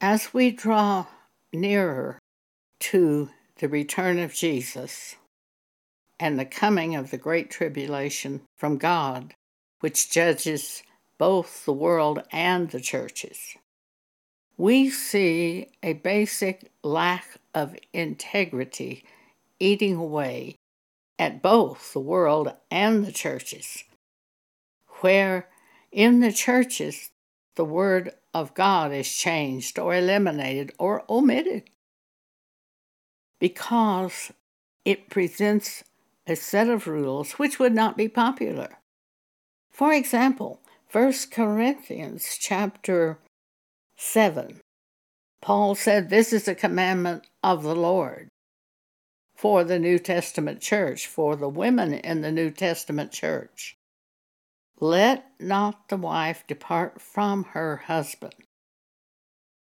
As we draw nearer to the return of Jesus and the coming of the great tribulation from God, which judges both the world and the churches, we see a basic lack of integrity eating away at both the world and the churches, where in the churches the word of God is changed or eliminated or omitted because it presents a set of rules which would not be popular. For example, 1 Corinthians chapter 7. Paul said, This is a commandment of the Lord for the New Testament church, for the women in the New Testament church. Let not the wife depart from her husband.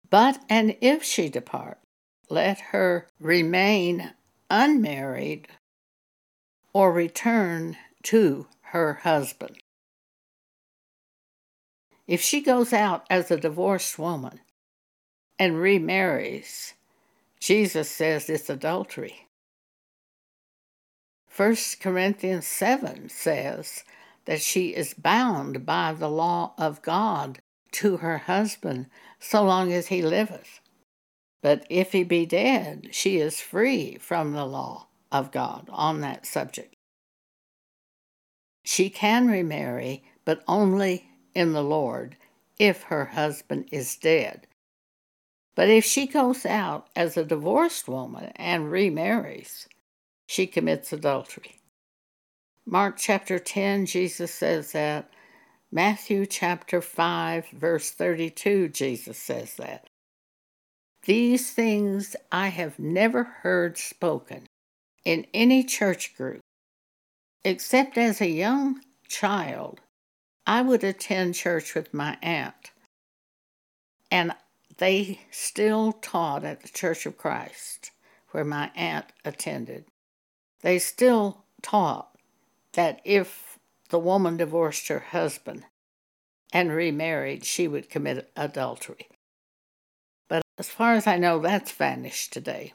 But, and if she depart, let her remain unmarried or return to her husband. If she goes out as a divorced woman and remarries, Jesus says it's adultery. 1 Corinthians 7 says that she is bound by the law of God to her husband so long as he liveth. But if he be dead, she is free from the law of God on that subject. She can remarry, but only in the Lord if her husband is dead. But if she goes out as a divorced woman and remarries, she commits adultery. Mark chapter 10, Jesus says that. Matthew chapter 5, verse 32, Jesus says that. These things I have never heard spoken in any church group, except as a young child I would attend church with my aunt, and they still taught at the Church of Christ, where my aunt attended. They still taught that if the woman divorced her husband and remarried, she would commit adultery. But as far as I know, that's vanished today.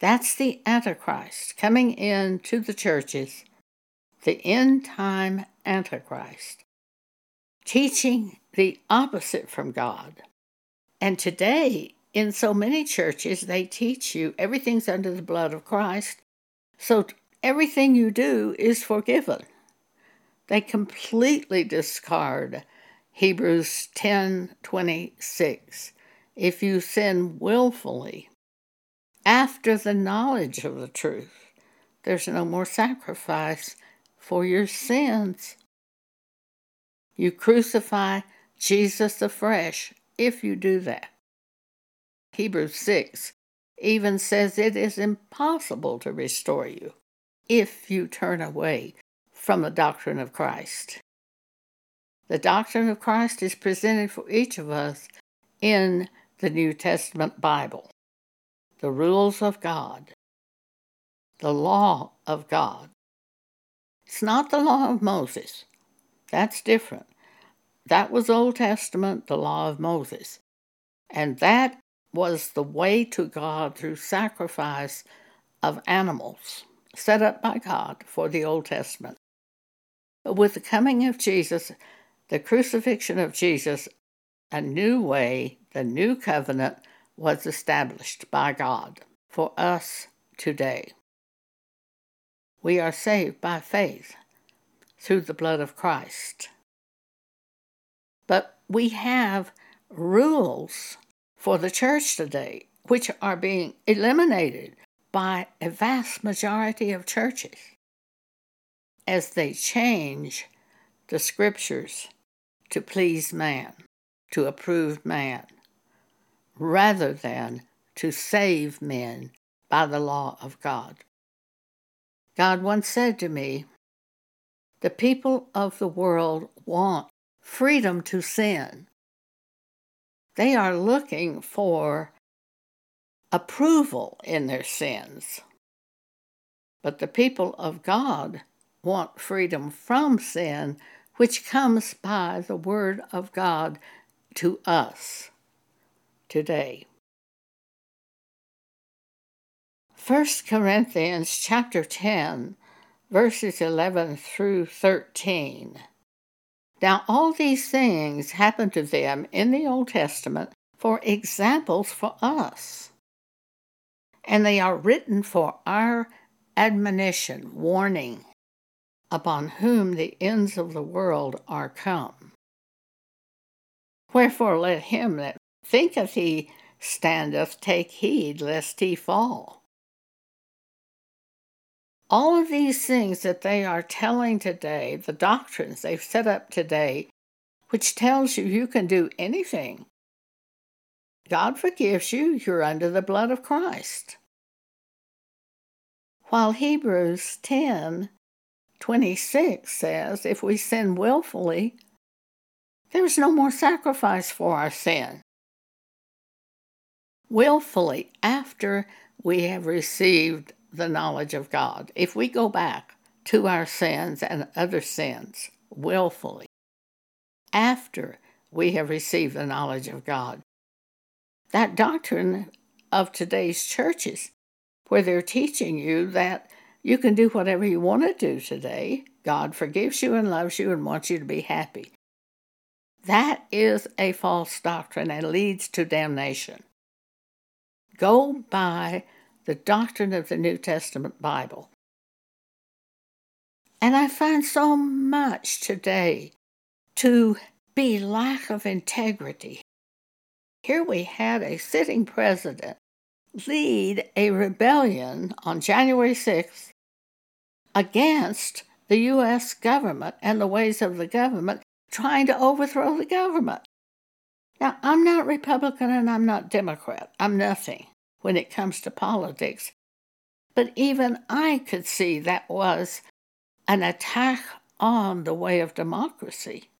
That's the Antichrist coming into the churches the end time Antichrist, teaching the opposite from God. And today, in so many churches, they teach you everything's under the blood of Christ, so everything you do is forgiven. They completely discard Hebrews 10:26. If you sin willfully after the knowledge of the truth, there's no more sacrifice for your sins. You crucify Jesus afresh if you do that. Hebrews 6 even says it is impossible to restore you if you turn away from the doctrine of Christ. The doctrine of Christ is presented for each of us in the New Testament Bible. The rules of God, the law of God, it's not the law of Moses. That's different. That was Old Testament, the law of Moses. And that was the way to God through sacrifice of animals set up by God for the Old Testament. But with the coming of Jesus, the crucifixion of Jesus, a new way, the new covenant was established by God for us today. We are saved by faith through the blood of Christ. But we have rules for the church today which are being eliminated by a vast majority of churches as they change the scriptures to please man, to approve man, rather than to save men by the law of God. God once said to me, The people of the world want freedom to sin. They are looking for approval in their sins. But the people of God want freedom from sin, which comes by the Word of God to us. today. 1 Corinthians chapter 10 verses 11 through 13. Now all these things happened to them in the Old Testament for examples for us. And they are written for our admonition, warning, upon whom the ends of the world are come. Wherefore let him that thinketh he standeth take heed lest he fall. All of these things that they are telling today, the doctrines they've set up today, which tells you you can do anything. God forgives you, you're under the blood of Christ. While Hebrews 10 26 says, if we sin willfully, there's no more sacrifice for our sin. Willfully, after we have received the knowledge of God, if we go back to our sins and other sins willfully, after we have received the knowledge of God, that doctrine of today's churches, where they're teaching you that you can do whatever you want to do today, God forgives you and loves you and wants you to be happy. That is a false doctrine and leads to damnation. Go by the doctrine of the New Testament Bible. And I find so much today to be lack of integrity. Here we had a sitting president lead a rebellion on January 6th against the U.S. government and the ways of the government trying to overthrow the government. Now, I'm not Republican and I'm not Democrat. I'm nothing when it comes to politics. But even I could see that was an attack on the way of democracy.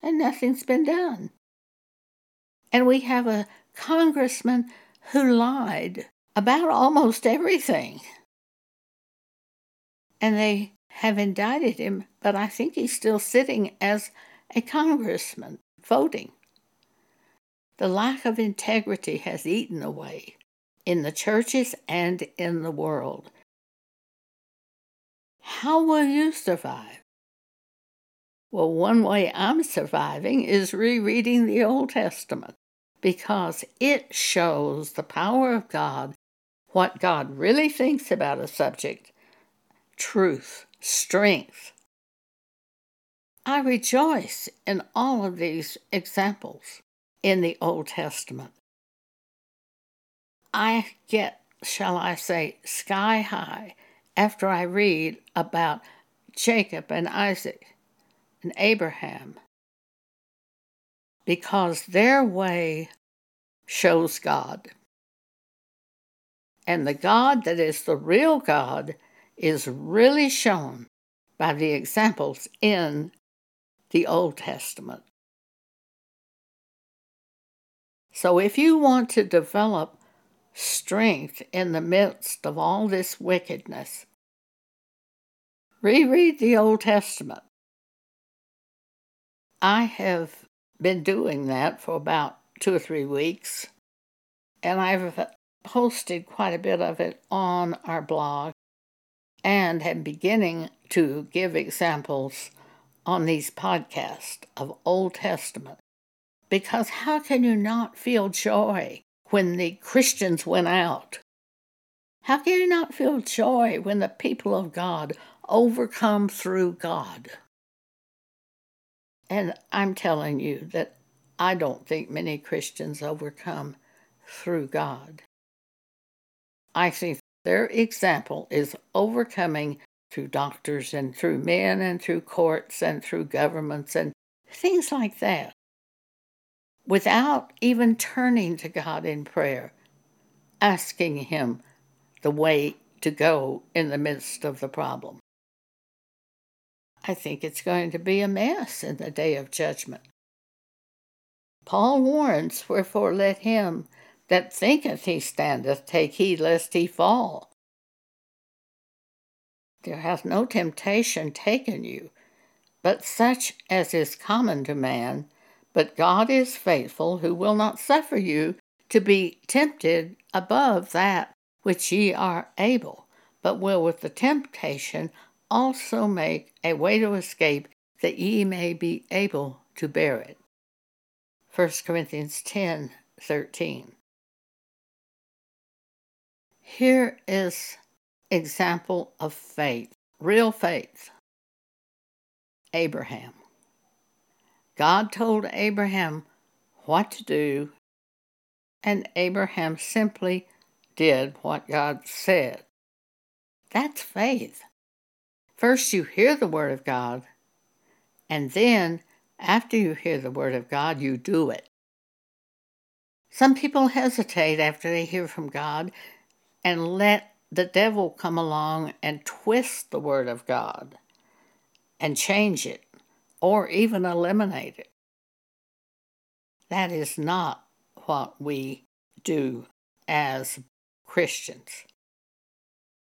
And nothing's been done. And we have a congressman who lied about almost everything. And they have indicted him, but I think he's still sitting as a congressman voting. The lack of integrity has eaten away in the churches and in the world. How will you survive? Well, one way I'm surviving is rereading the Old Testament because it shows the power of God, what God really thinks about a subject, truth, strength. I rejoice in all of these examples in the Old Testament. I get, shall I say, sky high after I read about Jacob and Isaac and Abraham because their way shows God. And the God that is the real God is really shown by the examples in the Old Testament. So, if you want to develop strength in the midst of all this wickedness, reread the Old Testament. I have been doing that for about two or three weeks, and I've posted quite a bit of it on our blog and am beginning to give examples on these podcasts of Old Testament. Because how can you not feel joy when the Christians went out? How can you not feel joy when the people of God overcome through God? And I'm telling you that I don't think many Christians overcome through God. I think their example is overcoming through doctors and through men and through courts and through governments and things like that without even turning to God in prayer, asking Him the way to go in the midst of the problem. I think it's going to be a mess in the day of judgment. Paul warns, Wherefore let him that thinketh he standeth take heed lest he fall. There hath no temptation taken you, but such as is common to man, But God is faithful, who will not suffer you to be tempted above that which ye are able, but will with the temptation also make a way to escape that ye may be able to bear it. 1 Corinthians 10 13. Here is example of faith, real faith. Abraham. God told Abraham what to do, and Abraham simply did what God said. That's faith. First, you hear the Word of God, and then, after you hear the Word of God, you do it. Some people hesitate after they hear from God and let the devil come along and twist the Word of God and change it or even eliminate it. That is not what we do as Christians.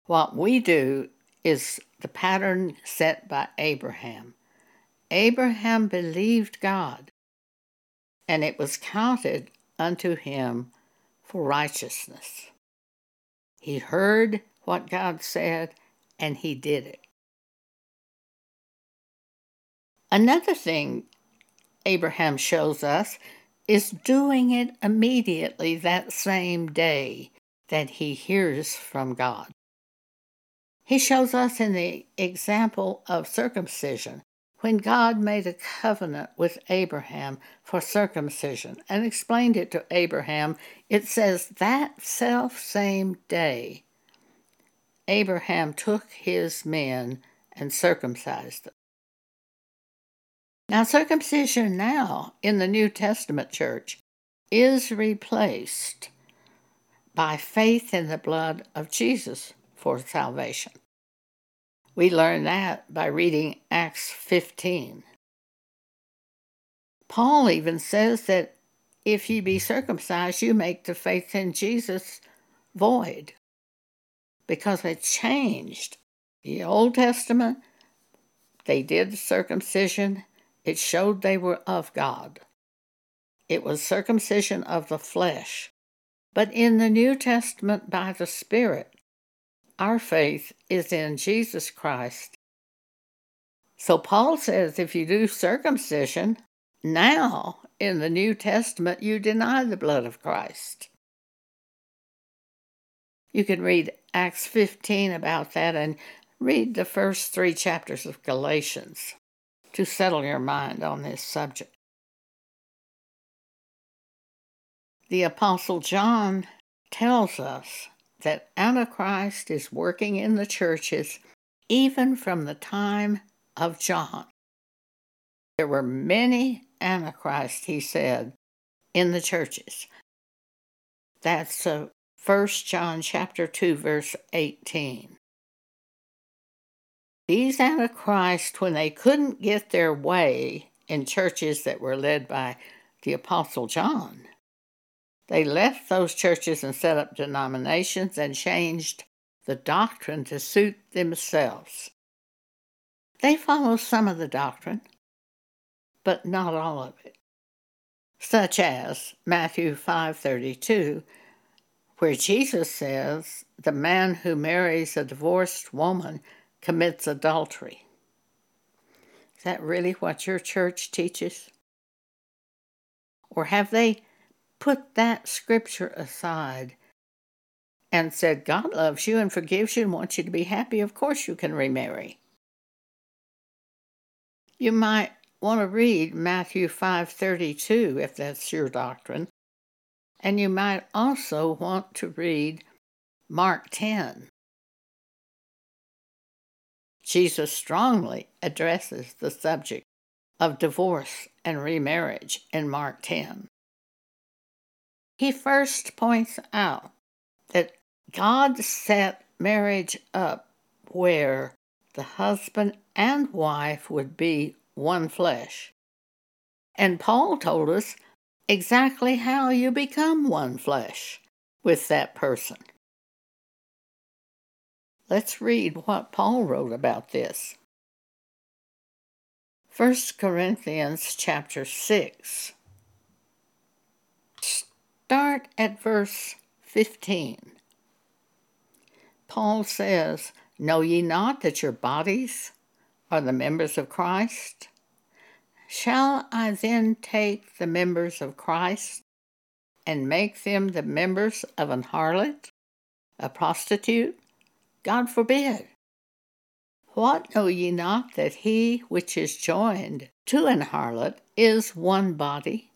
What we do is the pattern set by Abraham. Abraham believed God, and it was counted unto him for righteousness. He heard what God said, and he did it. Another thing Abraham shows us is doing it immediately that same day that he hears from God. He shows us in the example of circumcision when God made a covenant with Abraham for circumcision and explained it to Abraham. It says that self same day Abraham took his men and circumcised them. Now, circumcision now in the New Testament church is replaced by faith in the blood of Jesus for salvation. We learn that by reading Acts 15. Paul even says that if ye be circumcised, you make the faith in Jesus void because it changed. The Old Testament, they did the circumcision, it showed they were of God. It was circumcision of the flesh. But in the New Testament, by the Spirit, our faith is in Jesus Christ. So Paul says if you do circumcision, now in the New Testament, you deny the blood of Christ. You can read Acts 15 about that and read the first three chapters of Galatians to settle your mind on this subject. The Apostle John tells us that Antichrist is working in the churches even from the time of John. There were many Antichrists, he said, in the churches. That's uh, 1 John chapter 2 verse 18. These Antichrists, when they couldn't get their way in churches that were led by the Apostle John, they left those churches and set up denominations and changed the doctrine to suit themselves. They follow some of the doctrine, but not all of it. Such as Matthew 5:32, where Jesus says, "The man who marries a divorced woman commits adultery." Is that really what your church teaches? Or have they put that scripture aside and said, God loves you and forgives you and wants you to be happy, of course you can remarry. You might want to read Matthew 5:32 if that's your doctrine. And you might also want to read Mark 10. Jesus strongly addresses the subject of divorce and remarriage in Mark 10. He first points out that God set marriage up where the husband and wife would be one flesh. And Paul told us exactly how you become one flesh with that person. Let's read what Paul wrote about this. 1 Corinthians chapter 6. Start at verse 15. Paul says, Know ye not that your bodies are the members of Christ? Shall I then take the members of Christ and make them the members of an harlot, a prostitute? God forbid. What know ye not that he which is joined to an harlot is one body?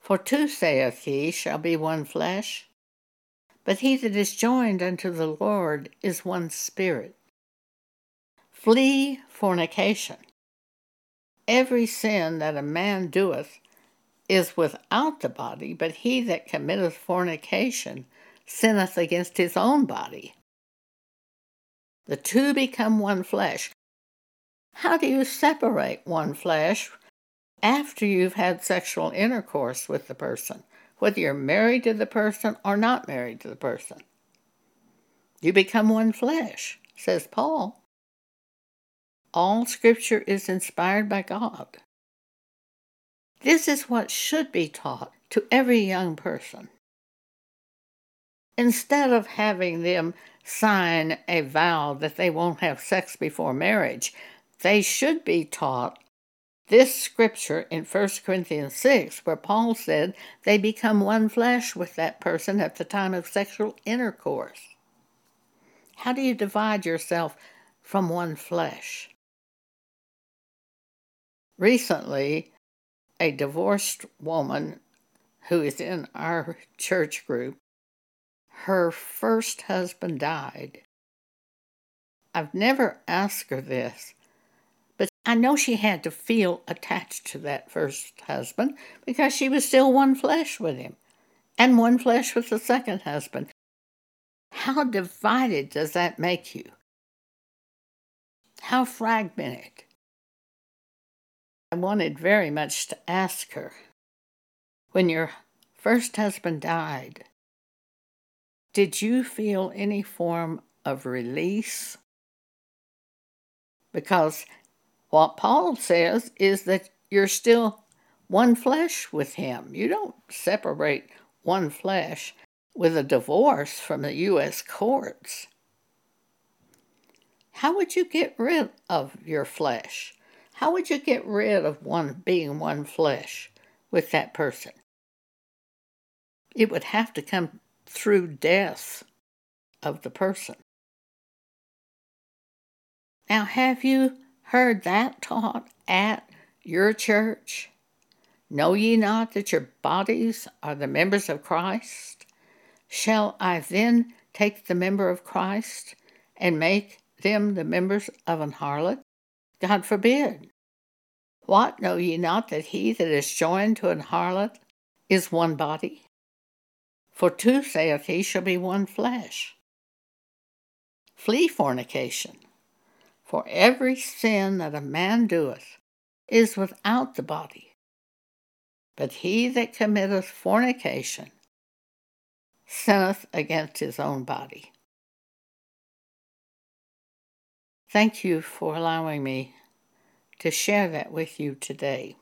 For two, saith he, shall be one flesh. But he that is joined unto the Lord is one spirit. Flee fornication. Every sin that a man doeth is without the body, but he that committeth fornication sinneth against his own body. The two become one flesh. How do you separate one flesh after you've had sexual intercourse with the person, whether you're married to the person or not married to the person? You become one flesh, says Paul. All scripture is inspired by God. This is what should be taught to every young person. Instead of having them sign a vow that they won't have sex before marriage, they should be taught this scripture in 1 Corinthians 6, where Paul said they become one flesh with that person at the time of sexual intercourse. How do you divide yourself from one flesh? Recently, a divorced woman who is in our church group her first husband died. I've never asked her this, I know she had to feel attached to that first husband because she was still one flesh with him and one flesh with the second husband. How divided does that make you? How fragmented? I wanted very much to ask her when your first husband died, did you feel any form of release? Because what Paul says is that you're still one flesh with him. You don't separate one flesh with a divorce from the U.S. courts. How would you get rid of your flesh? How would you get rid of one being one flesh with that person? It would have to come through death of the person. Now, have you heard that taught at your church? Know ye not that your bodies are the members of Christ? Shall I then take the member of Christ and make them the members of an harlot? God forbid. What know ye not that he that is joined to an harlot is one body? For two, saith he, shall be one flesh. Flee fornication. For every sin that a man doeth is without the body. But he that committeth fornication sinneth against his own body. Thank you for allowing me to share that with you today.